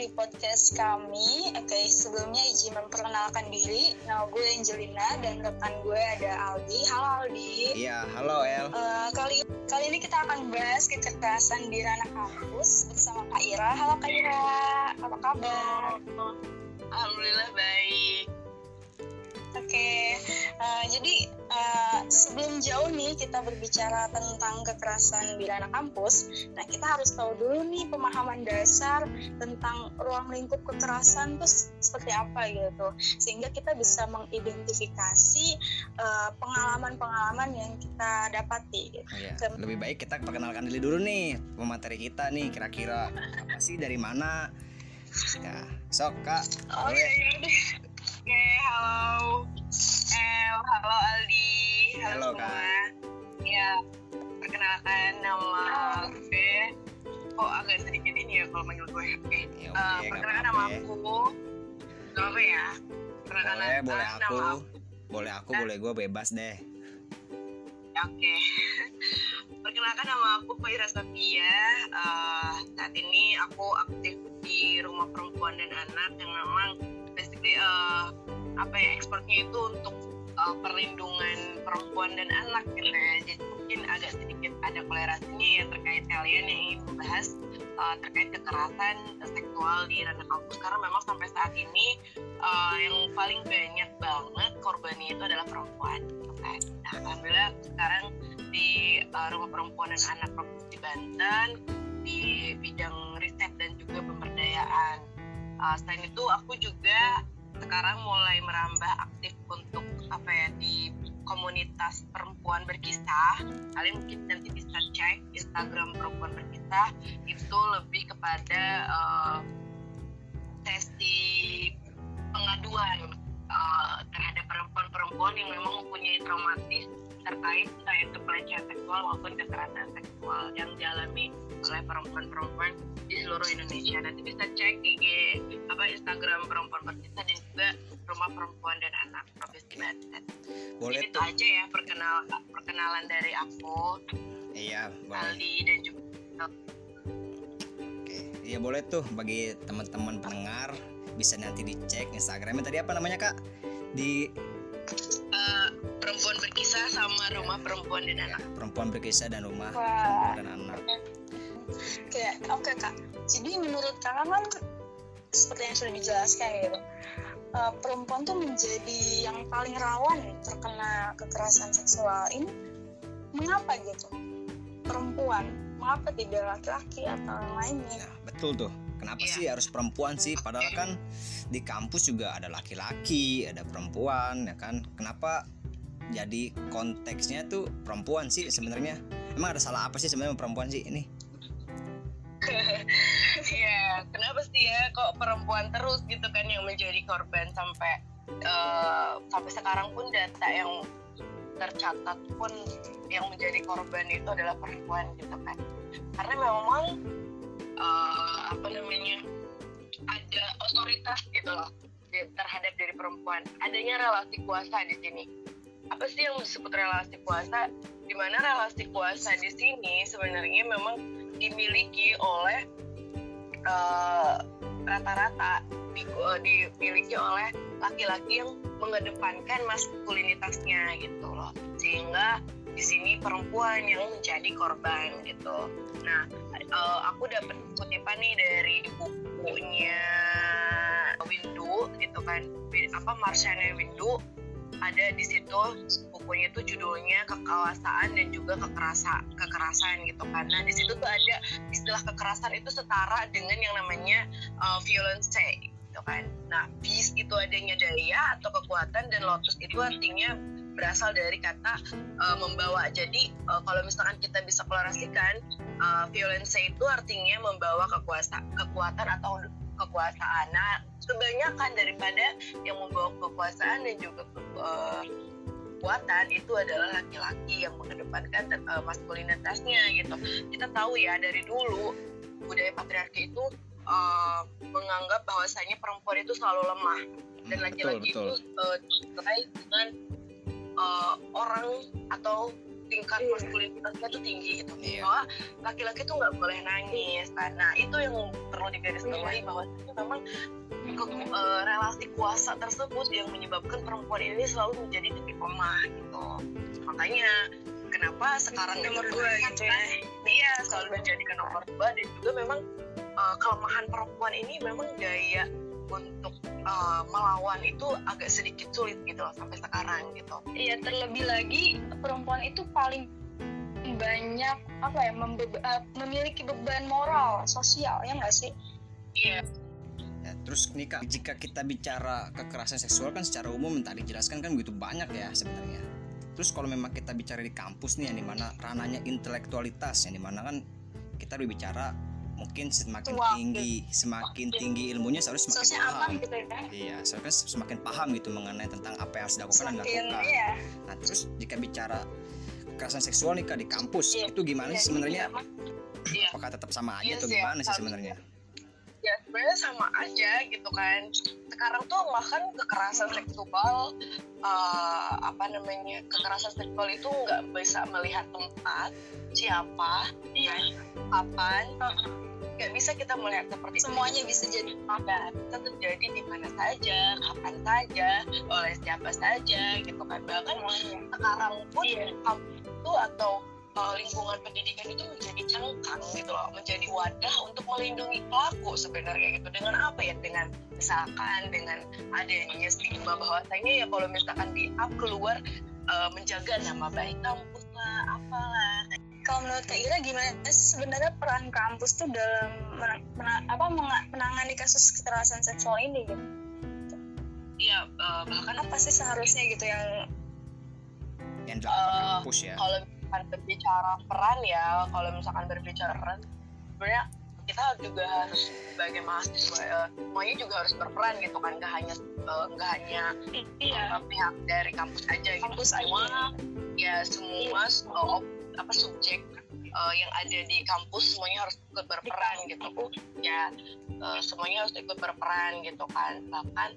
di podcast kami. Oke, sebelumnya izin memperkenalkan diri. Nama gue Angelina dan rekan gue ada Aldi. Halo Aldi. Iya, halo El. Uh, kali kali ini kita akan bahas kekerasan di ranah kampus bersama Kak Ira. Halo Kak Ira, apa kabar? Alhamdulillah baik. Oke, okay. uh, jadi uh, sebelum jauh nih kita berbicara tentang kekerasan di ranah kampus, nah kita harus tahu dulu nih pemahaman dasar tentang ruang lingkup kekerasan itu seperti apa gitu, sehingga kita bisa mengidentifikasi pengalaman pengalaman-pengalaman yang kita dapati. Gitu. iya. Lebih baik kita perkenalkan diri dulu nih pemateri kita nih kira-kira apa sih dari mana? Ya, sok kak. Oh iya, iya. Oke, halo Halo Aldi, halo, halo semua. Ya, perkenalkan nama gue. Kok agak sedikit ini ya kalau manggil gue. Oke, ya, uh, perkenalkan nama aku. Gak apa ya? Perkenalkan boleh, boleh aku. Nama aku. Boleh aku, boleh gue bebas deh. Oke. Okay. Perkenalkan nama aku Faira Sofia. Uh, saat ini aku aktif di Rumah Perempuan dan Anak yang memang basically uh, apa ya ekspornya itu untuk uh, perlindungan perempuan dan anak. Gitu ya jadi mungkin agak sedikit ada kolerasinya ya terkait kalian yang ingin membahas uh, terkait kekerasan seksual di ranah kampus. Karena memang sampai saat ini uh, yang paling banyak banget korbannya itu adalah perempuan. Nah alhamdulillah sekarang di uh, rumah perempuan dan anak provinsi Banten di bidang riset dan juga pemberdayaan. Uh, selain itu aku juga sekarang mulai merambah aktif untuk apa ya di komunitas perempuan berkisah. Kalian mungkin nanti bisa cek Instagram perempuan berkisah. Itu lebih kepada uh, sesi pengaduan uh, terhadap perempuan-perempuan yang memang mempunyai traumatis terkait entah itu pelecehan seksual maupun kekerasan seksual yang dialami oleh perempuan-perempuan di seluruh Indonesia. Nanti bisa cek IG apa Instagram perempuan berkisah dan juga rumah perempuan dan anak Provinsi Banten. Boleh Jadi itu aja ya perkenal perkenalan dari aku. Iya, boleh. Aldi dan juga Oke, iya boleh tuh bagi teman-teman pendengar bisa nanti dicek Instagramnya tadi apa namanya kak di perempuan berkisah sama rumah perempuan dan anak. perempuan berkisah dan rumah Wah. dan anak. Oke. Oke okay, kak. Jadi menurut kakak kan seperti yang sudah dijelaskan gitu uh, perempuan tuh menjadi yang paling rawan terkena kekerasan seksual. Ini mengapa gitu? Perempuan mengapa tidak laki-laki atau lainnya? Ya, betul tuh. Kenapa yeah. sih harus perempuan sih? Padahal kan di kampus juga ada laki-laki ada perempuan ya kan? Kenapa jadi konteksnya tuh perempuan sih sebenarnya emang ada salah apa sih sebenarnya perempuan sih ini Iya, kenapa sih ya kok perempuan terus gitu kan yang menjadi korban sampai uh, sampai sekarang pun data yang tercatat pun yang menjadi korban itu adalah perempuan gitu kan. Karena memang uh, apa namanya ada otoritas gitu loh terhadap diri perempuan. Adanya relasi kuasa di sini. Apa sih yang disebut relasi kuasa? Di mana relasi kuasa di sini sebenarnya memang dimiliki oleh eh, rata-rata uh, di, uh, dimiliki oleh laki-laki yang mengedepankan maskulinitasnya gitu loh. Sehingga di sini perempuan yang menjadi korban gitu. Nah uh, aku dapat kutipan nih dari bukunya Windu gitu kan. Apa Marshane Windu ada di situ bukunya itu judulnya kekawasaan dan juga kekerasan kekerasan gitu nah di situ tuh ada istilah kekerasan itu setara dengan yang namanya uh, violence gitu kan nah vis itu adanya daya atau kekuatan dan lotus itu artinya berasal dari kata uh, membawa. Jadi uh, kalau misalkan kita bisa kolorasikan, uh, violence itu artinya membawa kekuasa, kekuatan atau kekuasaan. Nah, kebanyakan daripada yang membawa kekuasaan dan juga uh, kekuatan itu adalah laki-laki yang mengedepankan uh, maskulinitasnya gitu. Kita tahu ya dari dulu budaya patriarki itu uh, menganggap bahwasanya perempuan itu selalu lemah dan laki-laki itu uh, dengan uh, orang atau tingkat Iya. maskulinitasnya tuh tinggi gitu Iya. bahwa laki-laki tuh nggak boleh nangis kan nah itu yang perlu digarisbawahi bahwa itu memang ke- eh, relasi kuasa tersebut yang menyebabkan perempuan ini selalu menjadi titik lemah gitu makanya kenapa sekarang Nomor dua gitu ya. iya selalu menjadikan nomor dua dan juga memang eh, kelemahan perempuan ini memang gaya untuk eh, melawan itu agak sedikit sulit gitu loh sampai sekarang gitu Iya terlebih lagi perempuan itu paling banyak apa ya membe- eh, memiliki beban moral sosial ya nggak sih? iya Ya, terus nih kak, jika kita bicara kekerasan seksual kan secara umum tadi jelaskan kan begitu banyak ya sebenarnya. Terus kalau memang kita bicara di kampus nih yang di mana ranahnya intelektualitas yang di mana kan kita berbicara mungkin semakin Tua, tinggi, semakin tinggi ilmunya seharusnya semakin Sosial paham. aman gitu ya. Iya, seharusnya semakin paham gitu mengenai tentang apa yang harus dilakukan dan Semakin dilakukan. ya. Nah, terus jika bicara kekerasan seksual nih kak di kampus Iya. itu gimana sih sebenarnya? Iya. Apakah tetap sama aja Iya atau sih, gimana sih harus. sebenarnya? ya sebenarnya sama aja gitu kan sekarang tuh bahkan kekerasan seksual eh, apa namanya kekerasan seksual itu nggak bisa melihat tempat siapa Iya. kapan nggak bisa kita melihat seperti itu. Semuanya bisa jadi ada bisa terjadi di mana saja kapan saja oleh siapa saja gitu kan bahkan semuanya. sekarang pun Iya. kampus itu atau uh, lingkungan pendidikan itu menjadi cangkang gitu loh menjadi wadah untuk melindungi pelaku sebenarnya gitu dengan apa ya dengan misalkan dengan adanya stigma bahwasanya ya kalau misalkan di up keluar uh, menjaga nama baik kampus lah apalah Kalau menurut Kak Ira gimana sih sebenarnya peran kampus tuh dalam mena- mena- apa menangani kasus kekerasan seksual ini gitu? ya uh, bahkan Apa sih seharusnya gitu yang Yang dilakukan Eh, kampus ya. kalau misalkan berbicara peran ya kalau misalkan berbicara peran sebenarnya kita juga harus sebagai mahasiswa eh, semuanya juga harus berperan gitu kan nggak hanya eh, nggak hanya iya eh, pihak dari kampus aja gitu Kampus semua aja. ya semua eh, op- apa subjek eh, yang ada di kampus semuanya harus ikut berperan gitu. ya eh, semuanya harus ikut berperan gitu kan. Bahkan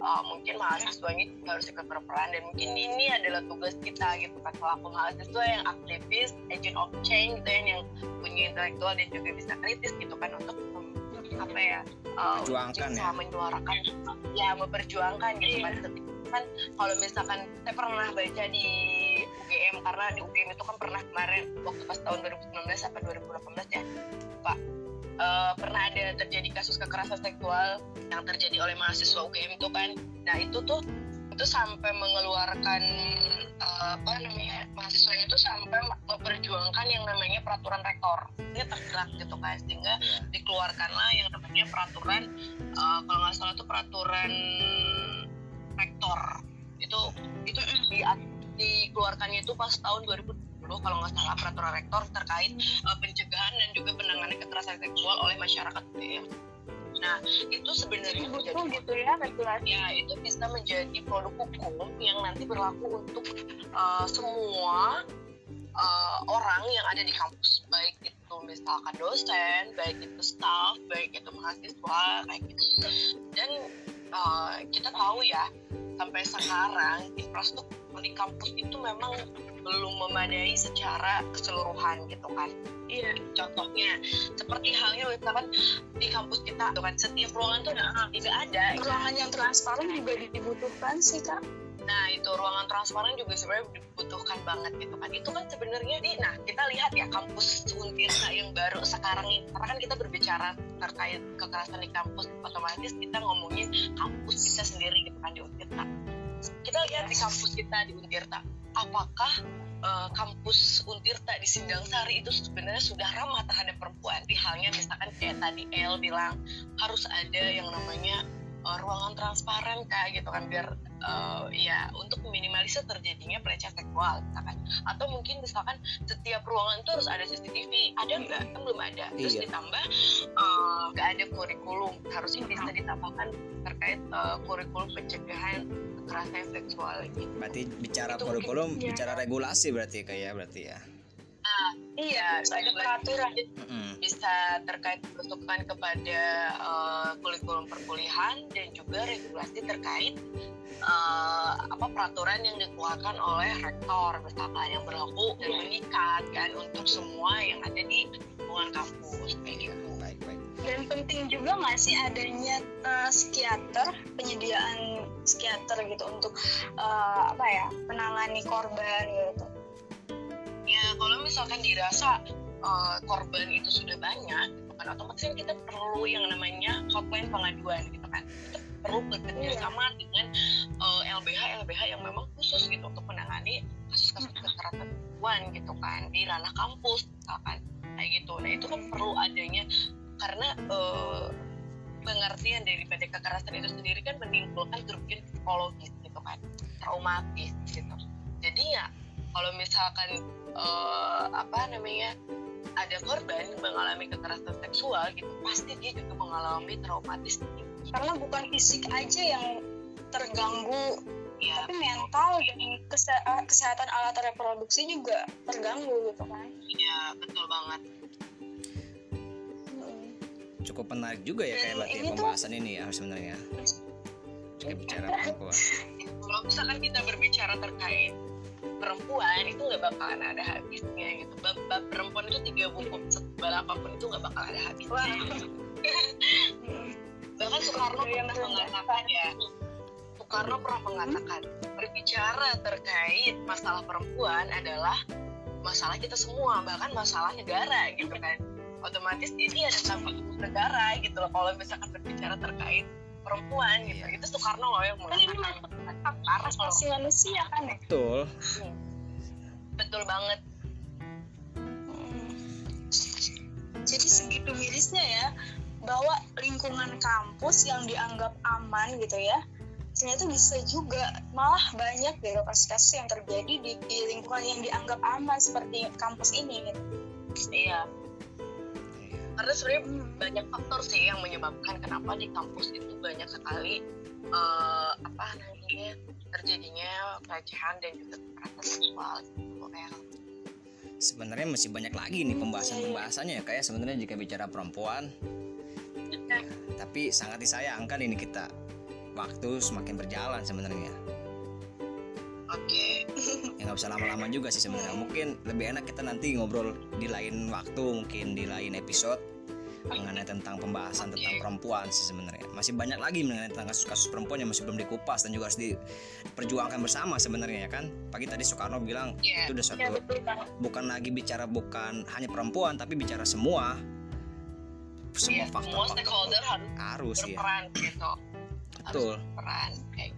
eh, mungkin mahasiswanya juga harus ikut berperan. Dan mungkin ini adalah tugas kita gitu kan. Selaku mahasiswa yang aktivis agent of change gitu ya yang punya intelektual dan juga bisa kritis gitu kan untuk apa ya Memperjuangkan bisa ya. menyuarakan. Ya memperjuangkan gitu kan. Kan kalau misalkan saya pernah baca di UGM karena di UGM itu kan pernah kemarin waktu pas tahun 2019 apa 2018 ya Pak eh, pernah ada terjadi kasus kekerasan seksual yang terjadi oleh mahasiswa UGM itu kan. Nah itu tuh itu sampai mengeluarkan eh, apa namanya mahasiswa itu sampai memperjuangkan yang namanya peraturan rektor. Ini tergerak gitu kan sehingga Iya. dikeluarkanlah yang namanya peraturan eh, kalau nggak salah itu peraturan rektor. Itu itu dikeluarkannya itu pas tahun 2020 kalau nggak salah peraturan rektor terkait eh, pencegahan dan juga penanganan kekerasan seksual oleh masyarakat gitu ya. Nah itu sebenarnya menjadi gitu ya regulasi. Ya itu bisa menjadi produk hukum yang nanti berlaku untuk uh, semua uh, orang yang ada di kampus. Baik itu misalkan dosen baik itu staff baik itu mahasiswa kayak gitu. Dan uh, kita tahu ya sampai sekarang infrastruktur di kampus itu memang belum memadai secara keseluruhan gitu kan iya contohnya seperti halnya misalkan di kampus kita tuh kan setiap ruangan tuh nah, tidak ada ruangan yang transparan juga dibutuhkan sih kak Nah itu ruangan transparan juga sebenarnya dibutuhkan banget gitu kan. Itu kan sebenarnya di, nah kita lihat ya kampus Untirta yang baru sekarang ini. Karena kan kita berbicara terkait kekerasan di kampus, otomatis kita ngomongin kampus kita sendiri gitu kan di Untirta. Kita lihat di kampus kita di Untirta, apakah eh, kampus Untirta di Sindang Sari itu sebenarnya sudah ramah terhadap perempuan? Di halnya misalkan kayak tadi El bilang harus ada yang namanya eh, ruangan transparan kak gitu kan biar eh, ya untuk meminimalisir terjadinya pelecehan seksual misalkan atau mungkin misalkan setiap ruangan itu harus ada CCTV ada nggak? Kan belum ada. Terus Iya. ditambah nggak ada kurikulum. Harusnya bisa ditambahkan terkait eh, kurikulum pencegahan kekerasan seksual gitu Berarti bicara Itu kurikulum, mungkin, iya. bicara regulasi berarti kayak berarti ya. Nah, iya Ya, ada peraturan Mm-mm. bisa terkait peruntukan kepada eh, kurikulum perkuliahan dan juga regulasi terkait eh, apa peraturan yang dikeluarkan oleh rektor misalkan yang berlaku dan mengikat kan untuk semua yang ada di lingkungan kampus kayak gitu. baik baik dan penting juga nggak sih adanya uh, psikiater penyediaan psikiater gitu untuk uh, apa ya menangani korban gitu Ya kalau misalkan dirasa eh, korban itu sudah banyak, gitu kan otomatis kan kita perlu yang namanya hotline pengaduan gitu kan. Kita perlu bekerja Iya. sama dengan eh, LBH LBH yang memang khusus gitu untuk menangani kasus-kasus kekerasan perempuan gitu kan di ranah kampus misalkan kayak gitu. Nah itu kan perlu adanya karena eh, pengertian daripada kekerasan itu sendiri kan menimbulkan kerugian psikologis gitu kan, traumatis gitu. Jadi ya kalau misalkan eh, apa namanya ada korban mengalami kekerasan seksual gitu pasti dia juga mengalami traumatis karena bukan fisik aja yang terganggu ya tapi mental dan kese- uh, kesehatan alat reproduksi juga terganggu gitu kan ya betul banget. Cukup menarik juga ya kayak berarti ini tuh- pembahasan ini ya sebenarnya. Jika bicara perempuan. Kalau misalkan kita berbicara terkait perempuan itu nggak bakalan ada habisnya gitu. Bab, bab perempuan itu tiga buku sebal apa pun itu nggak bakal ada habisnya. Hmm. bahkan Soekarno pernah mengatakan ya Soekarno pernah mengatakan berbicara terkait masalah perempuan adalah masalah kita semua bahkan masalah negara gitu kan otomatis ini ada tanggung jawab negara gitu loh kalau misalkan berbicara terkait perempuan gitu Iya. itu Soekarno loh yang Kan ini kalau asasi manusia kan ya betul betul banget Hmm. Jadi segitu mirisnya ya bahwa lingkungan kampus yang dianggap aman gitu ya ternyata bisa juga malah banyak gitu kasus-kasus yang terjadi di, di lingkungan yang dianggap aman seperti kampus ini gitu. Iya. Karena sebenarnya banyak faktor sih yang menyebabkan kenapa di kampus itu banyak sekali eh, apa namanya terjadinya pelecehan dan juga kekerasan seksual gitu kayak sebenarnya masih banyak lagi nih pembahasan-pembahasannya ya kayak sebenarnya jika bicara perempuan ya, tapi sangat disayangkan ini kita. Waktu semakin berjalan sebenarnya. Oke. Ya nggak usah lama-lama juga sih sebenarnya. Mungkin lebih enak kita nanti ngobrol di lain waktu mungkin di lain episode mengenai tentang pembahasan tentang perempuan sih sebenarnya. Masih banyak lagi mengenai tentang kasus-kasus perempuan yang masih belum dikupas dan juga harus diperjuangkan bersama sebenarnya ya kan? Pagi tadi Soekarno bilang Iya. itu udah suatu Ya betul banget. bukan lagi bicara bukan hanya perempuan tapi bicara semua. Semua Iya, semua faktor-faktor stakeholder harus harus ya berperan gitu. Betul. harus berperan kayak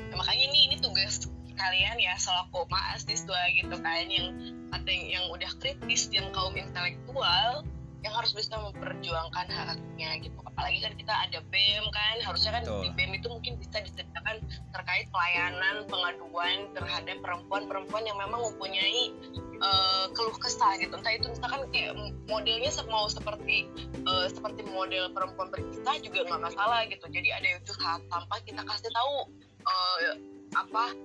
Nah, makanya ini ini tugas kalian ya selaku mahasiswa gitu kan yang ada yang, yang udah kritis yang kaum intelektual yang harus bisa memperjuangkan haknya gitu. Apalagi kan kita ada BEM kan harusnya kan Betul. di BEM itu mungkin bisa disediakan terkait pelayanan pengaduan terhadap perempuan-perempuan yang memang mempunyai eh, keluh kesah gitu. Entah itu misalkan kayak modelnya mau seperti eh, seperti model perempuan berkisah juga nggak masalah gitu. Jadi ada yang curhat tanpa kita kasih tahu eh, apa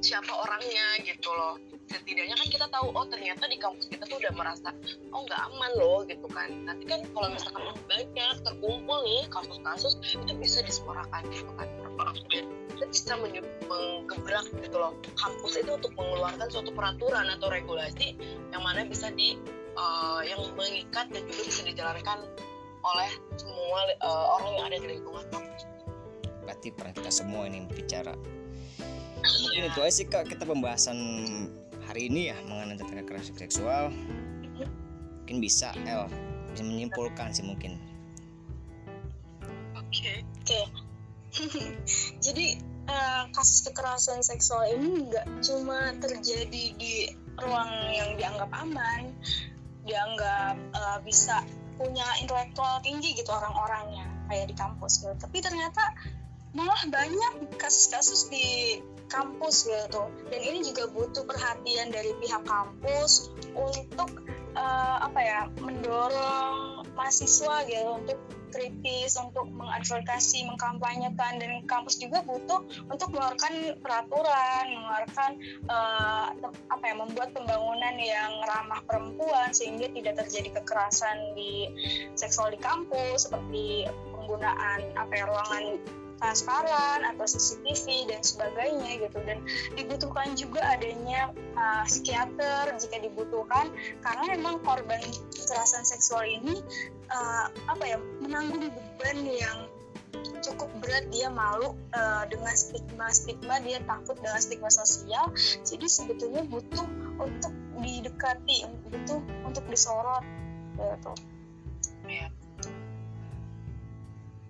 siapa orangnya gitu loh. Setidaknya kan kita tahu oh ternyata di kampus kita tuh udah merasa oh nggak aman loh gitu kan. Nanti kan kalau misalkan banyak terkumpul nih kasus-kasus itu bisa disuarakan gitu kan. Kita bisa menggebrak gitu loh. Kampus itu untuk mengeluarkan suatu peraturan atau regulasi yang mana bisa di eh, yang mengikat dan juga bisa dijalankan oleh semua eh, orang yang ada di lingkungan kampus. Berarti peran kita semua ini bicara mungkin itu aja sih kak kita pembahasan hari ini ya mengenai tentang kekerasan seksual mungkin bisa El bisa menyimpulkan sih mungkin oke Oke. Jadi eh, kasus kekerasan seksual ini nggak cuma terjadi di ruang yang dianggap aman, dianggap eh, bisa punya intelektual tinggi gitu orang-orangnya kayak di kampus gitu. Tapi ternyata malah banyak kasus-kasus di kampus gitu. Dan ini juga butuh perhatian dari pihak kampus untuk uh, apa ya mendorong mahasiswa gitu untuk kritis untuk mengadvokasi mengkampanyekan. Dan kampus juga butuh untuk mengeluarkan peraturan mengeluarkan uh, apa ya membuat pembangunan yang ramah perempuan sehingga tidak terjadi kekerasan di seksual di kampus seperti penggunaan apa ya ruangan transparan atau CCTV dan sebagainya gitu dan dibutuhkan juga adanya uh, psikiater jika dibutuhkan karena memang korban kekerasan seksual ini uh, apa ya menanggung beban yang cukup berat dia malu uh, dengan stigma stigma dia takut dengan stigma sosial jadi sebetulnya butuh untuk didekati butuh untuk disorot gitu. Iya.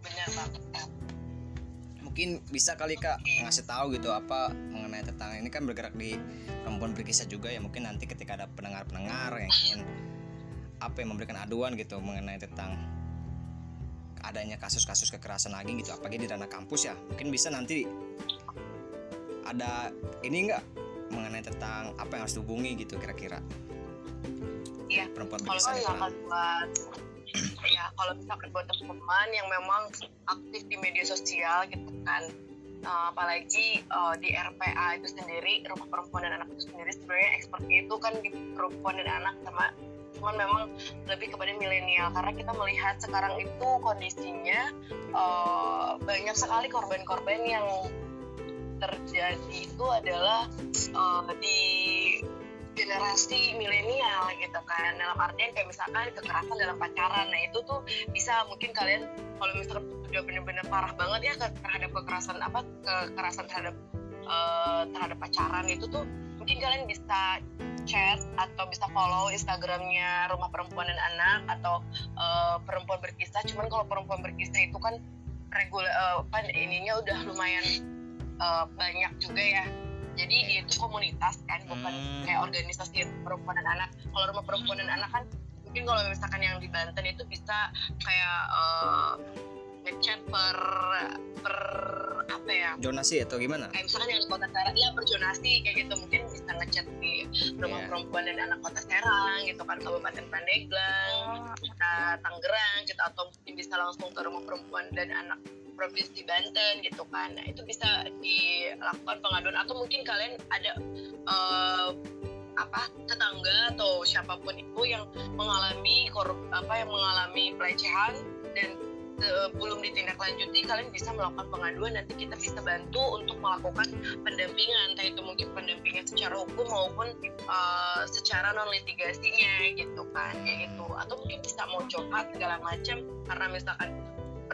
Benar banget mungkin bisa kali kak ngasih tahu gitu apa mengenai tentang ini kan bergerak di perempuan berkisah juga ya. Mungkin nanti ketika ada pendengar-pendengar yang ingin apa yang memberikan aduan gitu mengenai tentang adanya kasus-kasus kekerasan lagi gitu apalagi di ranah kampus ya. Mungkin bisa nanti ada ini enggak mengenai tentang apa yang harus dihubungi gitu kira-kira? Iya. Perempuan berkisah kalau buat ya. Kalau misalkan buat teman-teman yang memang aktif di media sosial gitu kan. Uh, apalagi uh, di RPA itu sendiri rumah perempuan dan anak itu sendiri sebenarnya expertnya itu kan di perempuan dan anak sama cuman memang lebih kepada milenial. Karena kita melihat sekarang itu kondisinya uh, banyak sekali korban-korban yang terjadi itu adalah uh, di generasi milenial gitu kan. Dalam artian kayak misalkan kekerasan dalam pacaran. Nah itu tuh bisa mungkin kalian kalau misalkan sudah benar-benar parah banget ya terhadap kekerasan apa kekerasan terhadap uh, terhadap pacaran itu tuh mungkin kalian bisa chat atau bisa follow Instagramnya Rumah Perempuan dan Anak atau uh, perempuan berkisah. Cuman kalau perempuan berkisah itu kan reguler uh, ininya udah lumayan uh, banyak juga ya jadi dia itu komunitas kan bukan hmm. kayak organisasi perempuan dan anak. Kalau rumah perempuan dan anak kan mungkin kalau misalkan yang di Banten itu bisa kayak uh, ngechat per per apa ya? Donasi atau gimana? Kayak misalkan yang di kota Serang ya per donasi kayak gitu. Mungkin bisa ngechat di rumah yeah. perempuan dan anak kota Serang gitu kan Kabupaten Pandeglang oh. Tangerang gitu. Atau mungkin bisa langsung ke rumah perempuan dan anak provinsi Banten gitu kan. Nah itu bisa dilakukan pengaduan atau mungkin kalian ada uh, apa tetangga atau siapa pun itu yang mengalami korup apa yang mengalami pelecehan dan uh, belum ditindaklanjuti kalian bisa melakukan pengaduan. Nanti kita bisa bantu untuk melakukan pendampingan entah itu mungkin pendampingan secara hukum maupun uh, secara non litigasinya gitu kan kayak gitu. Atau mungkin bisa mau curhat segala macam. Karena misalkan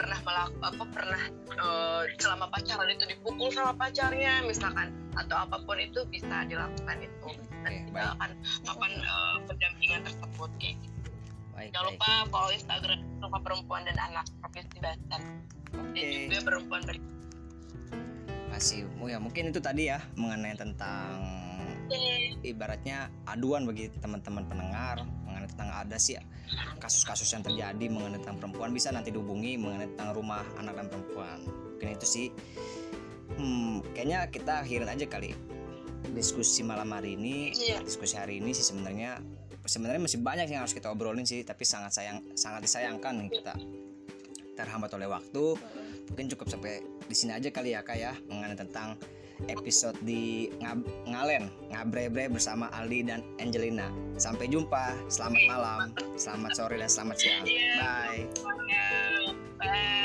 pernah melakukan apa pernah uh, selama pacaran itu dipukul sama pacarnya misalkan. Atau apa pun itu bisa dilakukan itu. Dan kita akan melakukan uh, pendampingan tersebut kayak gitu. Baik, Jangan lupa follow Instagram rumah perempuan dan anak provinsi Banten okay. dan juga perempuan ber masih ya. Mungkin itu tadi ya mengenai tentang ibaratnya aduan bagi teman-teman pendengar tentang ada sih kasus-kasus yang terjadi mengenai tentang perempuan bisa nanti dihubungi mengenai tentang rumah anak dan perempuan. Mungkin itu sih. Hmm, kayaknya kita akhirin aja kali diskusi malam hari ini. Yeah. diskusi hari ini sih sebenarnya sebenarnya masih banyak yang harus kita obrolin sih tapi sangat sayang sangat disayangkan kita. Terhambat oleh waktu. Mungkin cukup sampai di sini aja kali ya kak ya mengenai tentang episode di Ngab Ngalen Ngabre-bre bersama Aldi dan Angelina. Sampai jumpa. Selamat malam, selamat sore dan selamat siang. Bye. Bye.